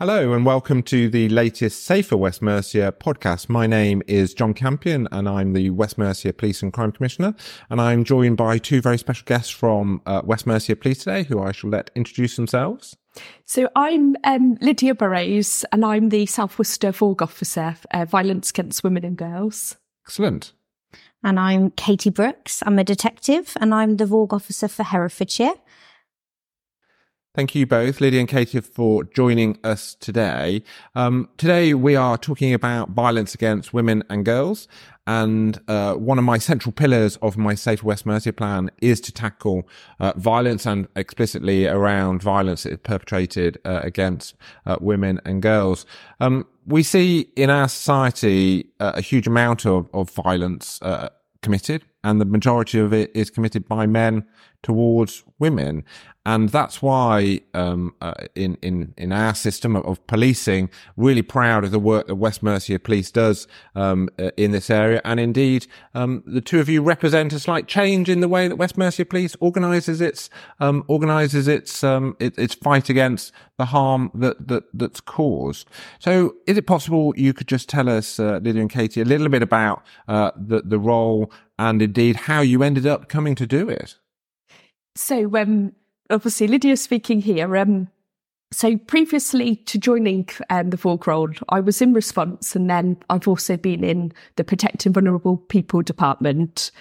Hello and welcome to the latest Safer West Mercia podcast. My name is John Campion and I'm the West Mercia Police and Crime Commissioner. And I'm joined by two very special guests from uh, West Mercia Police today who I shall let introduce themselves. So I'm um, Lydia Burrows and I'm the South Worcester VAWG Officer, uh, Violence Against Women and Girls. Excellent. And I'm Katie Brookes. I'm a detective and I'm the VAWG Officer for Herefordshire. Thank you both, Lydia and Katie, for joining us today. Um, today we are talking about violence against women and girls. And uh, one of my central pillars of my Safe West Mercia plan is to tackle uh, violence and explicitly around violence perpetrated uh, against uh, women and girls. Um, we see in our society uh, a huge amount of, of violence uh, committed, and the majority of it is committed by men towards women and that's why um, uh, in in in our system of, of, policing, really proud of the work that West Mercia Police does um, uh, in this area, and indeed, um, the two of you represent a slight change in the way that West Mercia Police organises its um, organises its um, it, its fight against the harm that that that's caused. So, is it possible you could just tell us, uh, Lydia and Katie, a little bit about uh, the the role and indeed how you ended up coming to do it? So, um, obviously Lydia speaking here. Um, so previously to joining um, the VAWG role, I was in response, and then I've also been in the Protecting Vulnerable People department.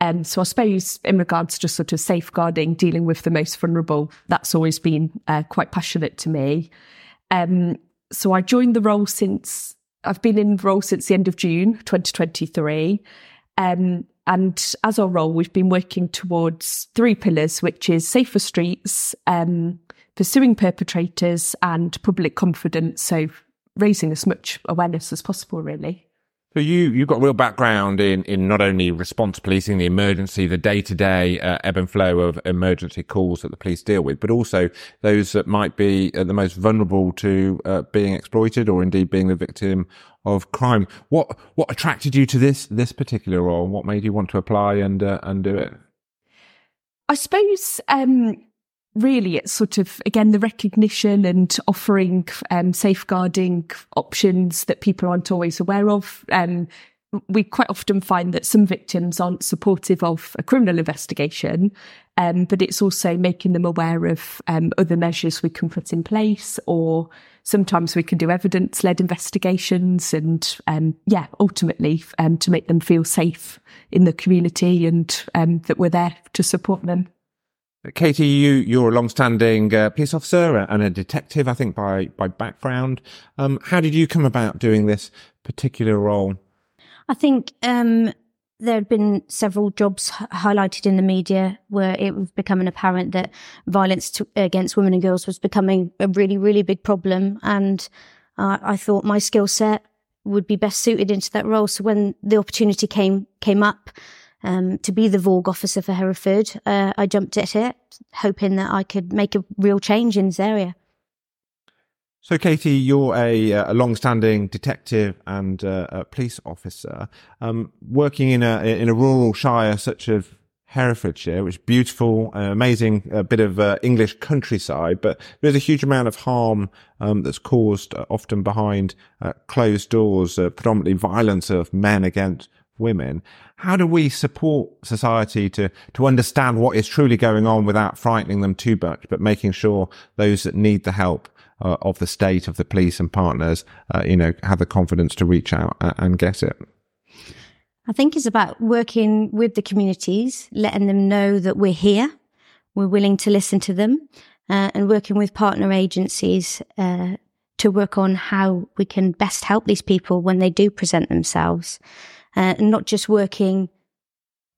Um, so I suppose in regards to sort of safeguarding, dealing with the most vulnerable, that's always been uh, quite passionate to me. Um, so I joined the role since I've been in role since the end of June 2023. Um, and as our role, we've been working towards three pillars, which is safer streets, um, pursuing perpetrators, and public confidence. So raising as much awareness as possible, really. So you you've got real background in in not only response policing, the emergency, the day to day ebb and flow of emergency calls that the police deal with, but also those that might be uh, the most vulnerable to uh, being exploited or indeed being the victim of crime. What what attracted you to this this particular role? What made you want to apply and uh, and do it? I suppose um, really it's sort of again the recognition and offering um, safeguarding options that people aren't always aware of. Um, we quite often find that some victims aren't supportive of a criminal investigation, um, but it's also making them aware of um, other measures we can put in place, or sometimes we can do evidence led investigations, and um, yeah, ultimately um, to make them feel safe in the community and that we're there to support them. Katie, you you're a long-standing uh, police officer and a detective, I think, by by background. Um, how did you come about doing this particular role? I think um, there had been several jobs highlighted in the media where it was becoming apparent that violence to, against women and girls was becoming a really, really big problem, and uh, I thought my skill set would be best suited into that role. So when the opportunity came came up um, to be the VAWG officer for Hereford, uh, I jumped at it, hoping that I could make a real change in this area. So, Katie, you're a, a long-standing detective and uh, a police officer, um, working in a in a rural shire such as Herefordshire, which is beautiful, uh, amazing uh, bit of uh, English countryside, but there's a huge amount of harm um, that's caused uh, often behind uh, closed doors, uh, predominantly violence of men against women. How do we support society to, to understand what is truly going on without frightening them too much, but making sure those that need the help uh, of the state, of the police and partners, uh, you know, have the confidence to reach out and get it? I think it's about working with the communities, letting them know that we're here, we're willing to listen to them, uh, and working with partner agencies uh, to work on how we can best help these people when they do present themselves uh, and not just working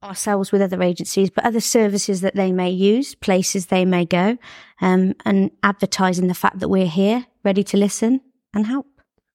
ourselves with other agencies, but other services that they may use, places they may go, um, and advertising the fact that we're here, ready to listen and help.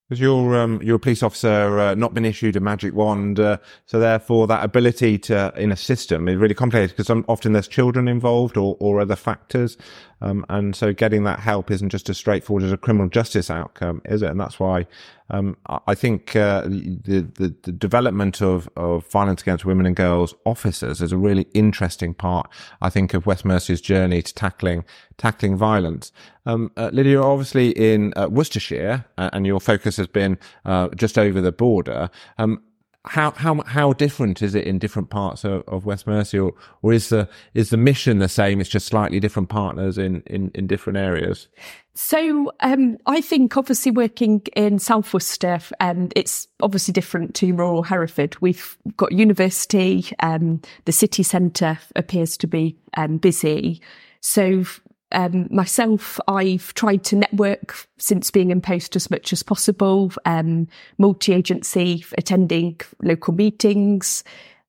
Because you're um, you're a police officer, uh, not been issued a magic wand, uh, so therefore that ability to in a system is really complicated because often there's children involved or, or other factors. Um, and so getting that help isn't just as straightforward as a criminal justice outcome, is it? And that's why um, I think uh, the, the, the development of of violence against women and girls officers is a really interesting part. I think of West Mercia's journey to tackling tackling violence. Um, uh, Lydia, you're obviously in uh, Worcestershire, uh, and your focus has been uh, just over the border. Um, how how how different is it in different parts of, of West Mercia, or, or, is the is the mission the same? It's just slightly different partners in in, in different areas. So um, I think obviously working in South Worcester, um, it's obviously different to rural Hereford. We've got university, um, the city centre appears to be um, busy. So um, myself, I've tried to network since being in post as much as possible, um, multi agency, attending local meetings,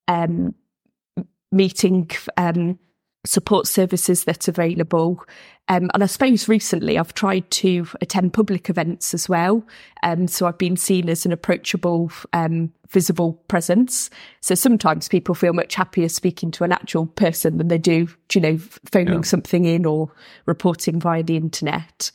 um, meeting um, support services that's available. Um, and I suppose recently I've tried to attend public events as well. Um, so I've been seen as an approachable, visible presence. So sometimes people feel much happier speaking to an actual person than they do, you know, phoning yeah. something in or reporting via the internet.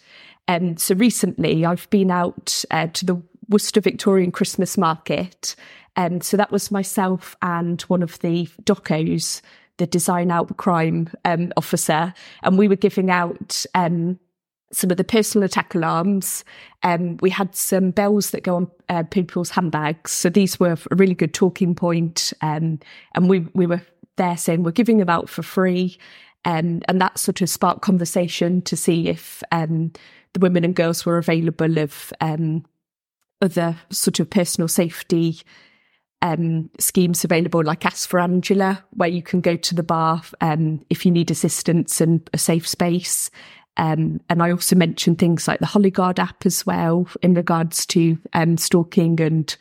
And so recently I've been out uh, to the Worcester Victorian Christmas market. And so that was myself and one of the docos the design out crime um, officer, and we were giving out um, some of the personal attack alarms. Um, we had some bells that go on uh, people's handbags, so these were a really good talking point. Um, and we we were there saying we're giving them out for free, um, and that sort of sparked conversation to see if um, the women and girls were available of other sort of personal safety um, schemes available like Ask for Angela, where you can go to the bar um, if you need assistance and a safe space. Um, and I also mentioned things like the Hollie Guard app as well in regards to um, stalking and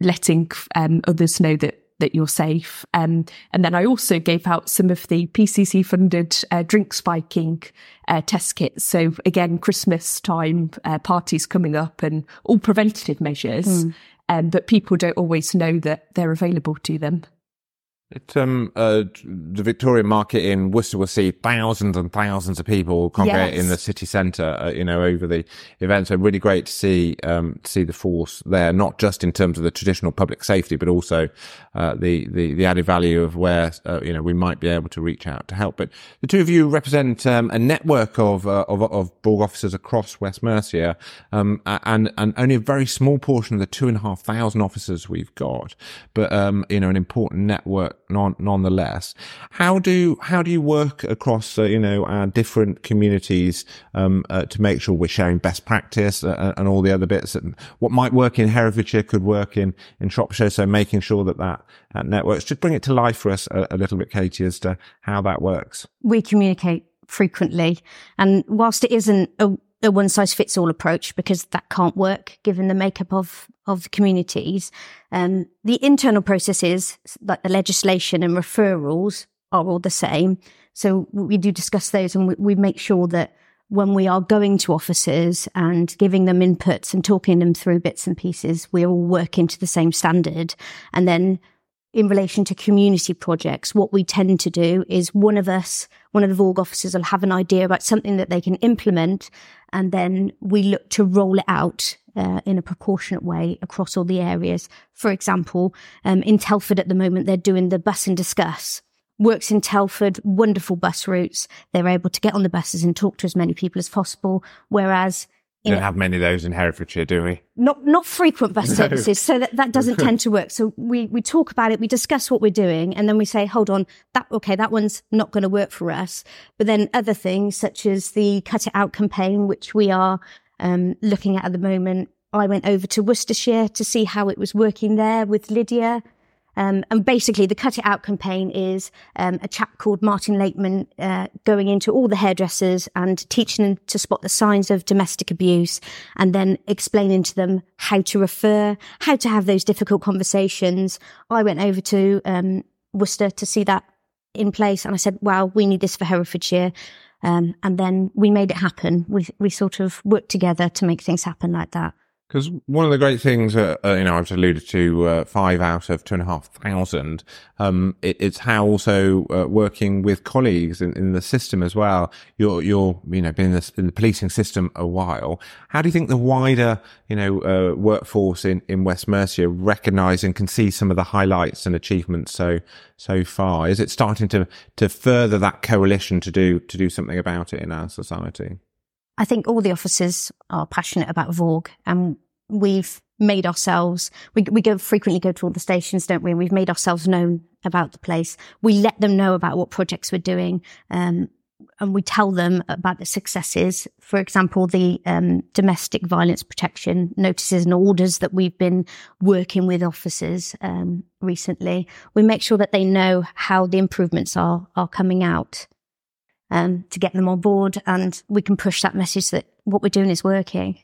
letting um, others know that that you're safe. Um, and then I also gave out some of the PCC funded uh, drink spiking uh, test kits. So again, Christmas time, uh, parties coming up and all preventative measures. Mm um, but people don't always know that they're available to them. It, um, uh, the Victorian market in Worcester will see thousands and thousands of people congregate yes. in the city centre, uh, you know, over the event. So really great to see, um, see the force there, not just in terms of the traditional public safety, but also, uh, the, the, the added value of where, uh, you know, we might be able to reach out to help. But the two of you represent, um, a network of, uh, of, of VAWG officers across West Mercia, um, and, and only a very small portion of the two and a half thousand officers we've got, but, um, you know, an important network non, nonetheless. How do how do you work across uh, you know our different communities um, uh, to make sure we're sharing best practice uh, uh and all the other bits? And what might work in Herefordshire could work in in Shropshire. So making sure that that, that networks. Just bring it to life for us a, a little bit, Katie, as to how that works. We communicate frequently, and whilst it isn't a a one size fits all approach because that can't work given the makeup of of the communities. Um, the internal processes, like the legislation and referrals, are all the same. So we do discuss those, and we, we make sure that when we are going to officers and giving them inputs and talking them through bits and pieces, we're all working to the same standard. And then in relation to community projects, what we tend to do is one of us, one of the VAWG officers will have an idea about something that they can implement. And then we look to roll it out uh, in a proportionate way across all the areas. For example, um, in Telford at the moment, they're doing the bus and discuss. Works in Telford, wonderful bus routes. They're able to get on the buses and talk to as many people as possible. Whereas don't have many of those in Herefordshire, do we? Not not frequent bus services, so that, that doesn't tend to work. So we we talk about it, we discuss what we're doing, and then we say, hold on, that okay, that one's not going to work for us. But then other things such as the Cut It Out campaign, which we are um, looking at at the moment. I went over to Worcestershire to see how it was working there with Lydia. Um, and basically, the Cut It Out campaign is um, a chap called Martin Lakeman uh, going into all the hairdressers and teaching them to spot the signs of domestic abuse and then explaining to them how to refer, how to have those difficult conversations. I went over to um, Worcester to see that in place and I said, wow, we need this for Herefordshire. Um, and then we made it happen. We, we sort of worked together to make things happen like that. Because one of the great things, uh, you know, I've alluded to uh, five out of two and a half thousand. Um, it, it's how also uh, working with colleagues in, in, the system as well. You're, you're, you know, been in the, in the, policing system a while. How do you think the wider, you know, uh, workforce in, in West Mercia recognise and can see some of the highlights and achievements so so far? Is it starting to to further that coalition to do to do something about it in our society? I think all the officers are passionate about VAWG and we've made ourselves, we, we go frequently go to all the stations, don't we? And we've made ourselves known about the place. We let them know about what projects we're doing. Um, and we tell them about the successes. For example, the um, domestic violence protection notices and orders that we've been working with officers um, recently. We make sure that they know how the improvements are are coming out um, to get them on board, and we can push that message that what we're doing is working.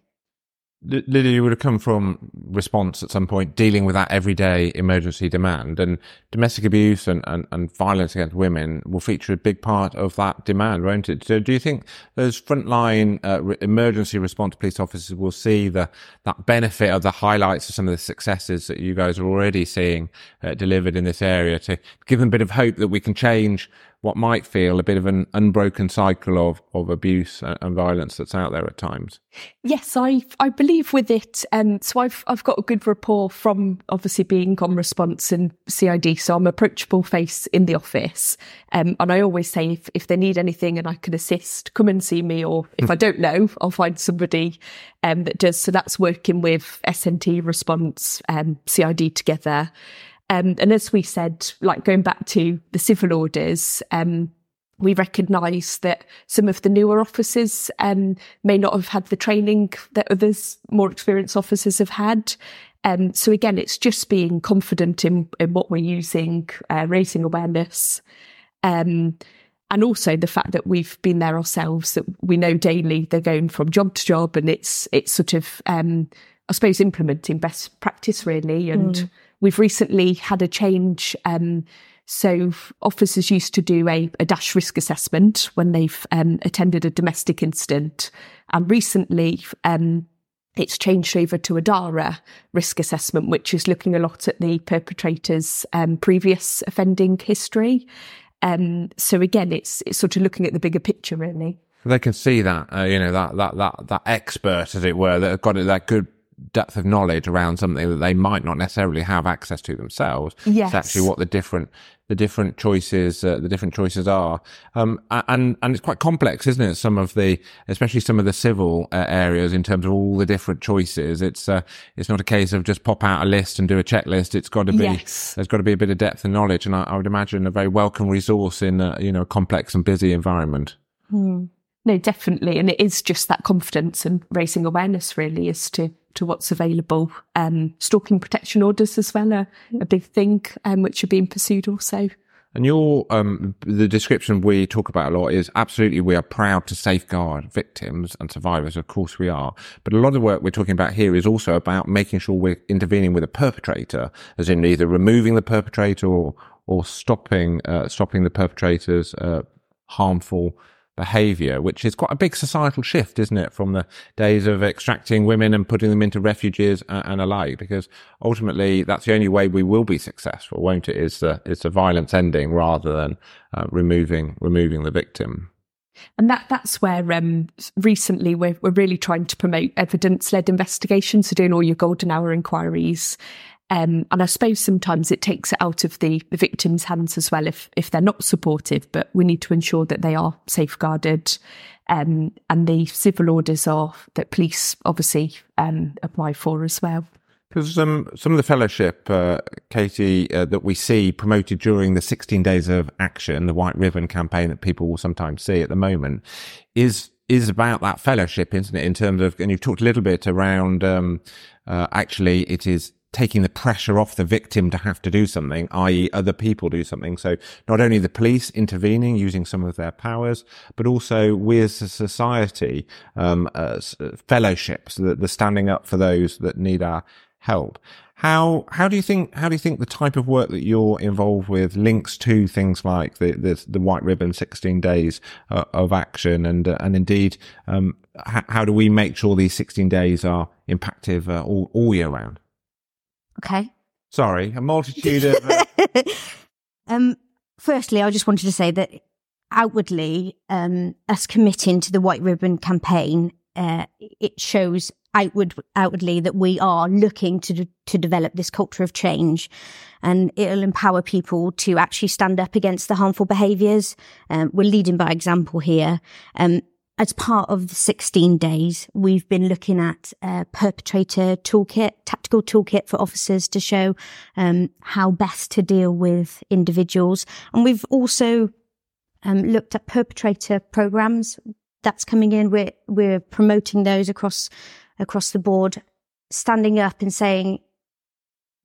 Lydia, you would have come from response at some point, dealing with that everyday emergency demand, and domestic abuse and, and, and violence against women will feature a big part of that demand, won't it? So, do you think those frontline uh, re- emergency response police officers will see the that benefit of the highlights of some of the successes that you guys are already seeing uh, delivered in this area to give them a bit of hope that we can change what might feel a bit of an unbroken cycle of, of abuse and violence that's out there at times. Yes, I I believe with it. Um, so I've I've got a good rapport from obviously being on response and CID. So I'm approachable face in the office, um, and I always say if if they need anything and I can assist, come and see me. Or if I don't know, I'll find somebody um, that does. So that's working with SNT response, um, CID together. Um, and as we said, like going back to the civil orders, um, we recognise that some of the newer officers um, may not have had the training that others, more experienced officers, have had. Um, so again, it's just being confident in, in what we're using, uh, raising awareness, um, and also the fact that we've been there ourselves. That we know daily they're going from job to job, and it's it's sort of um, I suppose implementing best practice really, and. Mm We've recently had a change. Um, so officers used to do a, a DASH risk assessment when they've um, attended a domestic incident, and recently um, it's changed over to a DARA risk assessment, which is looking a lot at the perpetrator's um, previous offending history. Um, so again, it's it's sort of looking at the bigger picture, really. They can see that, uh, you know, that that that that expert, as it were, that got it that good depth of knowledge around something that they might not necessarily have access to themselves. Yes. It's actually what the different, the different choices, uh, the different choices are. Um, and, and it's quite complex, isn't it? Some of the, especially some of the civil uh, areas in terms of all the different choices. It's, uh, it's not a case of just pop out a list and do a checklist. It's got to be, yes. there's got to be a bit of depth and knowledge. And I, I would imagine a very welcome resource in a, you know, a complex and busy environment. Hmm. No, definitely. And it is just that confidence and raising awareness really as to to what's available. Um, stalking protection orders as well are a big thing, um, which are being pursued also. And your um, the description we talk about a lot is absolutely we are proud to safeguard victims and survivors. Of course we are, but a lot of the work we're talking about here is also about making sure we're intervening with a perpetrator, as in either removing the perpetrator or or stopping uh, stopping the perpetrator's uh, harmful behavior, which is quite a big societal shift, isn't it? From the days of extracting women and putting them into refuges and, and alike, because ultimately that's the only way we will be successful, won't it? Is the, is the violence ending rather than uh, removing, removing the victim. And that that's where um, recently we're, we're really trying to promote evidence led investigations. So doing all your golden hour inquiries, um, and I suppose sometimes it takes it out of the, the victim's hands as well if if they're not supportive. But we need to ensure that they are safeguarded, um, and the civil orders are that police obviously um, apply for as well. Because um, some of the fellowship, uh, Katie, uh, that we see promoted during the 16 days of action, the White Ribbon campaign that people will sometimes see at the moment, is is about that fellowship, isn't it? In terms of, and you've talked a little bit around, um, uh, actually, it is taking the pressure off the victim to have to do something, i.e. other people do something. So not only the police intervening using some of their powers, but also we as a society, um, uh, fellowships, the, the standing up for those that need our help. How how do you think how do you think the type of work that you're involved with links to things like the the, the white ribbon, sixteen days uh, of action, and uh, and indeed, um, h- how do we make sure these sixteen days are impactful uh, all all year round? Okay. Sorry, a multitude of. Uh, um, firstly, I just wanted to say that outwardly, um, us committing to the White Ribbon campaign, uh, it shows outward outwardly that we are looking to to develop this culture of change, and it'll empower people to actually stand up against the harmful behaviours. Um, we're leading by example here. Um, as part of the 16 days, we've been looking at a perpetrator toolkit, tactical toolkit for officers to show um, how best to deal with individuals. And we've also um, looked at perpetrator programs that's coming in. We're, we're promoting those across, across the board, standing up and saying,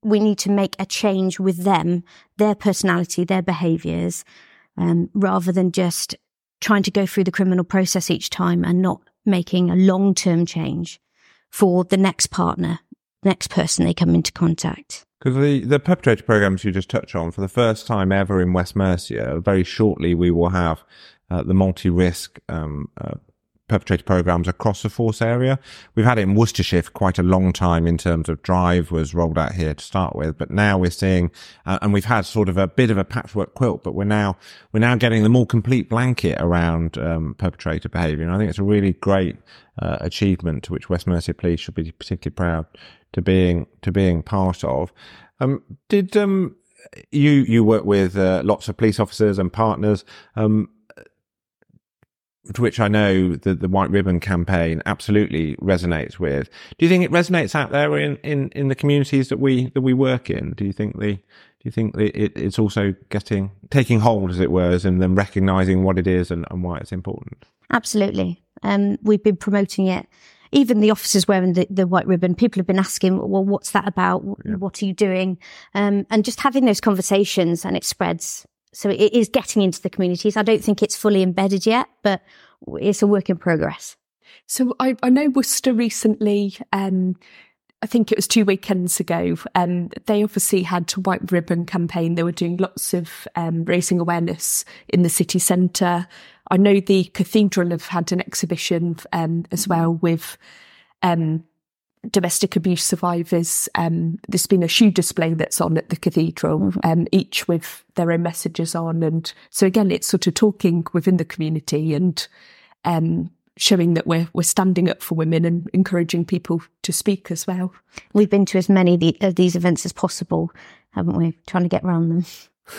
we need to make a change with them, their personality, their behaviors, um, rather than just trying to go through the criminal process each time and not making a long term change for the next partner, next person they come into contact. Because the, the perpetrator programs you just touched on, for the first time ever in West Mercia, very shortly we will have uh, the multi risk um, uh, perpetrator programs across the force area. We've had it in Worcestershire for quite a long time in terms of drive was rolled out here to start with, but now we're seeing, uh, and we've had sort of a bit of a patchwork quilt, but we're now, we're now getting the more complete blanket around, um, perpetrator behavior. And I think it's a really great, uh, achievement to which West Mercia Police should be particularly proud to being, to being part of. Um, did, um, you, you work with, uh, lots of police officers and partners. Um, to which I know that the White Ribbon campaign absolutely resonates with. Do you think it resonates out there in, in, in the communities that we that we work in? Do you think the do you think that it, it's also getting taking hold, as it were, and then recognizing what it is and, and why it's important? Absolutely. Um, we've been promoting it. Even the officers wearing the, the white ribbon, people have been asking, well, what's that about? Yeah. What are you doing? Um, and just having those conversations and it spreads so it is getting into the communities. I don't think it's fully embedded yet, but it's a work in progress. So I, I know Worcester recently, um, I think it was two weekends ago, um, they obviously had a white ribbon campaign. They were doing lots of um, raising awareness in the city centre. I know the cathedral have had an exhibition um, as well with um, domestic abuse survivors. Um, there's been a shoe display that's on at the cathedral, um, each with their own messages on. And so again, it's sort of talking within the community and um, showing that we're we're standing up for women and encouraging people to speak as well. We've been to as many of these events as possible, haven't we? Trying to get around them.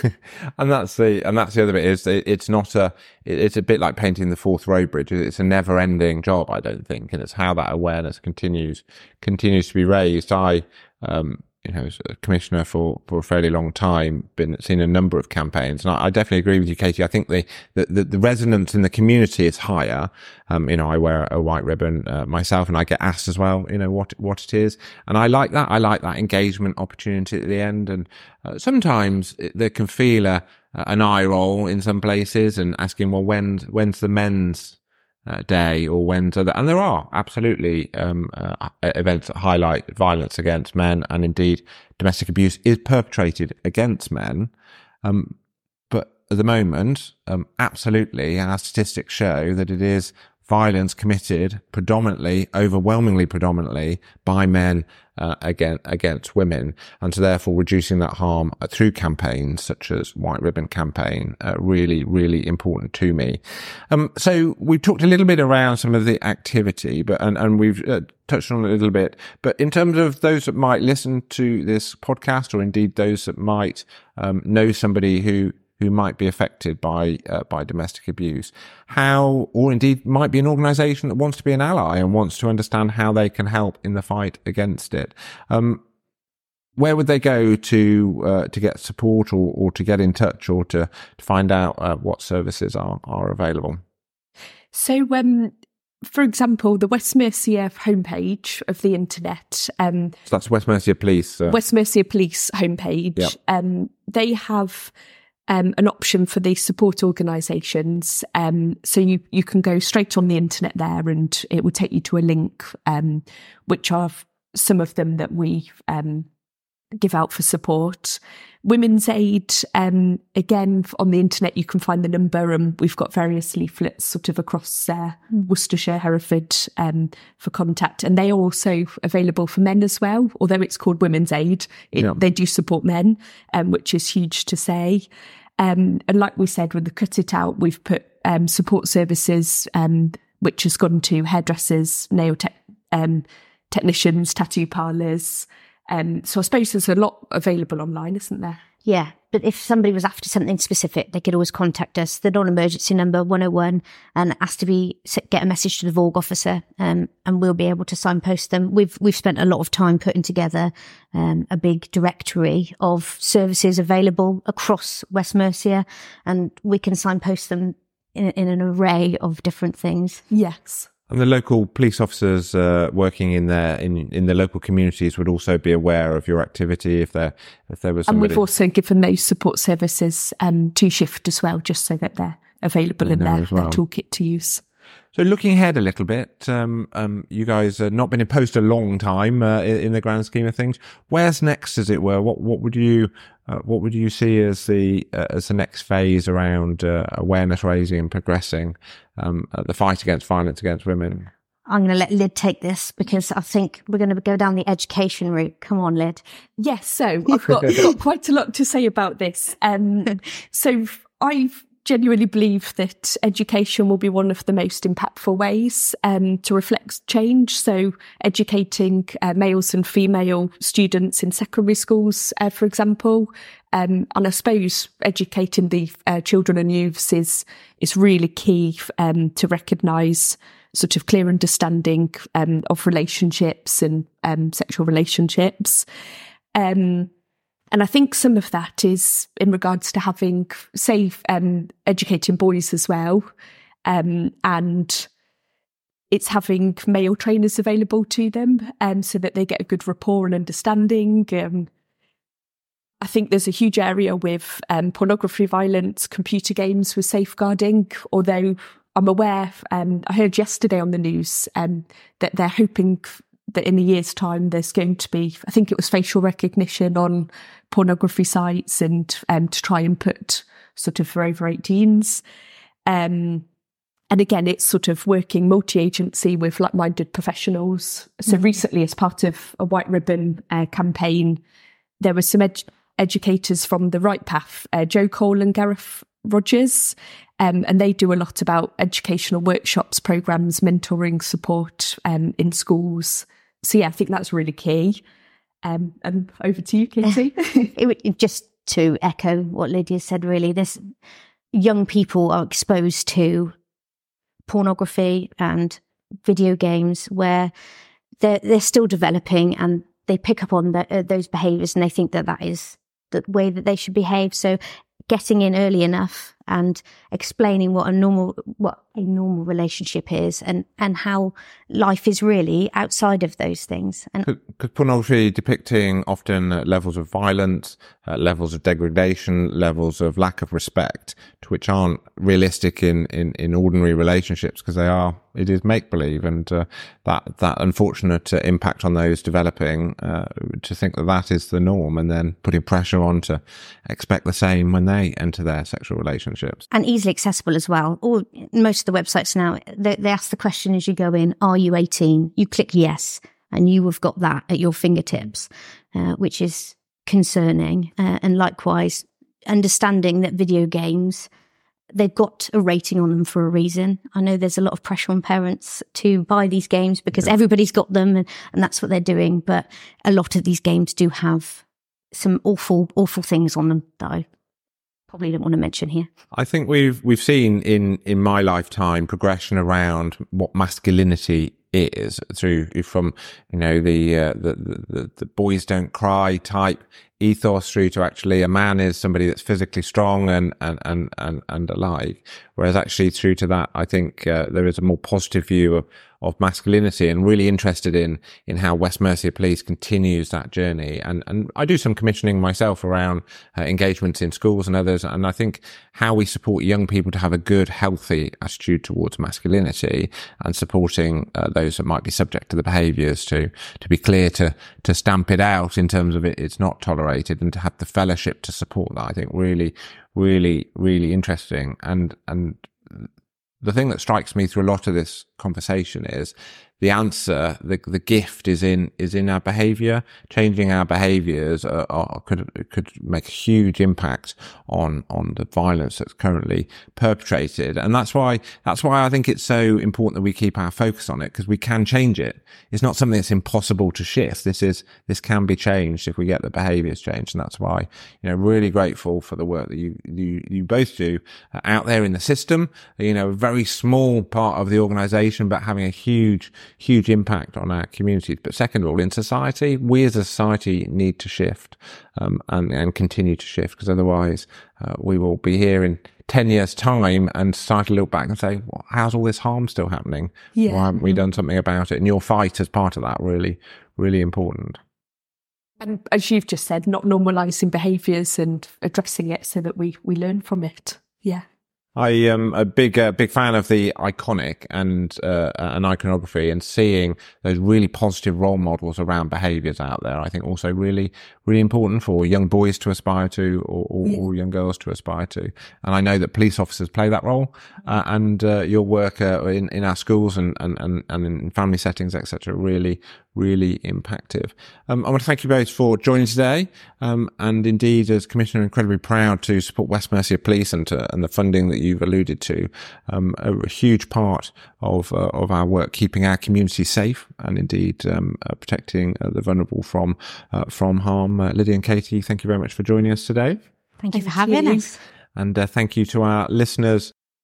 and that's the and that's the other bit is it's not a it's a bit like painting the Forth Road Bridge. It's a never ending job, I don't think, and it's how that awareness continues continues to be raised. I um, you know, as a commissioner for, for a fairly long time, been seen a number of campaigns, and I, I definitely agree with you, Katie. I think the, the, the, the resonance in the community is higher. Um, you know, I wear a white ribbon uh, myself, and I get asked as well, you know, what what it is, and I like that. I like that engagement opportunity at the end, and uh, sometimes they can feel a an eye roll in some places, and asking, well, when when's the men's uh, day or when and there are absolutely um, uh, events that highlight violence against men and indeed domestic abuse is perpetrated against men. Um, but at the moment um, absolutely our statistics show that it is violence committed predominantly, overwhelmingly predominantly by men uh, against, against women. And so therefore reducing that harm through campaigns such as White Ribbon campaign, uh, really, really important to me. Um, so we've talked a little bit around some of the activity, but, and, and we've uh, touched on it a little bit, but in terms of those that might listen to this podcast or indeed those that might, um, know somebody who, who might be affected by uh, by domestic abuse, how or indeed might be an organisation that wants to be an ally and wants to understand how they can help in the fight against it. Um, where would they go to uh, to get support or, or to get in touch or to, to find out uh, what services are are available? So, um, for example, the West Mercia homepage of the internet. Um, so that's West Mercia Police. Uh... West Mercia Police homepage. Yep. Um, they have um, an option for these support organisations. Um, so you you can go straight on the internet there, and it will take you to a link, um, which are some of them that we um, give out for support. Women's Aid, um, again, on the internet, you can find the number and we've got various leaflets sort of across uh, Worcestershire, Hereford um, for contact. And they are also available for men as well, although it's called Women's Aid. It, yeah. They do support men, um, which is huge to say. Um, and like we said, with the Cut It Out, we've put um, support services, um, which has gone to hairdressers, nail te- technicians, tattoo parlours, um, so I suppose there's a lot available online, isn't there? Yeah. But if somebody was after something specific, they could always contact us. The non-emergency number 101 and ask to be get a message to the VAWG officer, um, and we'll be able to signpost them. We've we've spent a lot of time putting together um, a big directory of services available across West Mercia, and we can signpost them in, in an array of different things. Yes. And the local police officers uh, working in their in in the local communities would also be aware of your activity if there if there was. Somebody... And we've also given those support services um, to shift as well, just so that they're available in their, well. their toolkit to use. So looking ahead a little bit, um, um, you guys have not been in post a long time uh, in, in, the grand scheme of things. Where's next, as it were? What what would you uh, what would you see as the uh, as the next phase around uh, awareness raising and progressing um, the fight against violence against women? I'm going to let Lid take this because I think we're going to go down the education route. Come on, Lid. Yes, so I've got, got quite a lot to say about this. Um, so I've genuinely believe that education will be one of the most impactful ways um, to reflect change. So, educating uh, males and female students in secondary schools, uh, for example, um, and I suppose educating the uh, children and youths is is really key um, to recognise sort of clear understanding um, of relationships and um, sexual relationships. Um, and I think some of that is in regards to having safe, um, educating boys as well. Um, and it's having male trainers available to them um, so that they get a good rapport and understanding. Um, I think there's a huge area with um, pornography violence, computer games with safeguarding, although I'm aware, um, I heard yesterday on the news um, that they're hoping that in a year's time there's going to be, I think it was facial recognition on pornography sites and um, to try and put sort of for over 18s. Um, and again, it's sort of working multi agency with like minded professionals. So mm-hmm. recently, as part of a White Ribbon uh, campaign, there were some ed- educators from the Right Path, uh, Joe Cole and Gareth Rogers, um, and they do a lot about educational workshops, programs, mentoring support um, in schools. So yeah, I think that's really key. Um, and over to you, Katie. just to echo what Lydia said, really, this young people are exposed to pornography and video games where they're they're still developing and they pick up on the, uh, those behaviors and they think that that is the way that they should behave. So getting in early enough and explaining what a normal what a normal relationship is and and how life is really outside of those things and because pornography depicting often uh, levels of violence uh, levels of degradation levels of lack of respect to which aren't realistic in in, in ordinary relationships because they are it is make believe and uh, that that unfortunate uh, impact on those developing uh, to think that that is the norm and then putting pressure on to expect the same when they enter their sexual relationships. And easily accessible as well. All most of the websites now, they, they ask the question as you go in, are you 18? You click yes, and you have got that at your fingertips, uh, which is concerning. Uh, and likewise, understanding that video games, they've got a rating on them for a reason. I know there's a lot of pressure on parents to buy these games because yeah. everybody's got them and, and that's what they're doing. But a lot of these games do have some awful, awful things on them that I probably don't want to mention here. I think we've we've seen in in my lifetime progression around what masculinity is through from you know the uh, the, the the boys don't cry type ethos through to actually a man is somebody that's physically strong and and and and, and alike. Whereas actually through to that, I think uh, there is a more positive view of of masculinity and really interested in in how West Mercia Police continues that journey. And and I do some commissioning myself around uh, engagements in schools and others. And I think how we support young people to have a good, healthy attitude towards masculinity and supporting uh, those that might be subject to the behaviours to to be clear to to stamp it out in terms of it, it's not tolerated and to have the fellowship to support that. I think really, really, really interesting and and the thing that strikes me through a lot of this conversation is the answer, the, the gift is in, is in our behavior. Changing our behaviors uh, are, could, could make a huge impact on, on the violence that's currently perpetrated. And that's why, that's why I think it's so important that we keep our focus on it because we can change it. It's not something that's impossible to shift. This is, this can be changed if we get the behaviors changed. And that's why, you know, really grateful for the work that you, you, you both do uh, out there in the system, you know, a very small part of the organization, but having a huge, huge impact on our communities. But second of all, in society, we as a society need to shift um, and, and continue to shift because otherwise uh, we will be here in 10 years time and start to look back and say, well, how's all this harm still happening? Yeah. Why haven't we done something about it? And your fight as part of that really, really important. And as you've just said, not normalising behaviours and addressing it so that we, we learn from it. Yeah. I am a big, uh, big fan of the iconic and uh, an iconography, and seeing those really positive role models around behaviours out there. I think also really, really important for young boys to aspire to, or, or, yeah. or young girls to aspire to. And I know that police officers play that role, uh, and uh, your work uh, in in our schools and and and, and in family settings, etc., really, really impactful. Um, I want to thank you both for joining today. Um, and indeed, as Commissioner, incredibly proud to support West Mercia Police and, to, and the funding that you've alluded to. Um, a, a, huge part of, uh, of our work, keeping our community safe and indeed, um, uh, protecting uh, the vulnerable from, uh, from harm. Uh, Lydia and Katie, thank you very much for joining us today. Thank you for having us. And uh, thank you to our listeners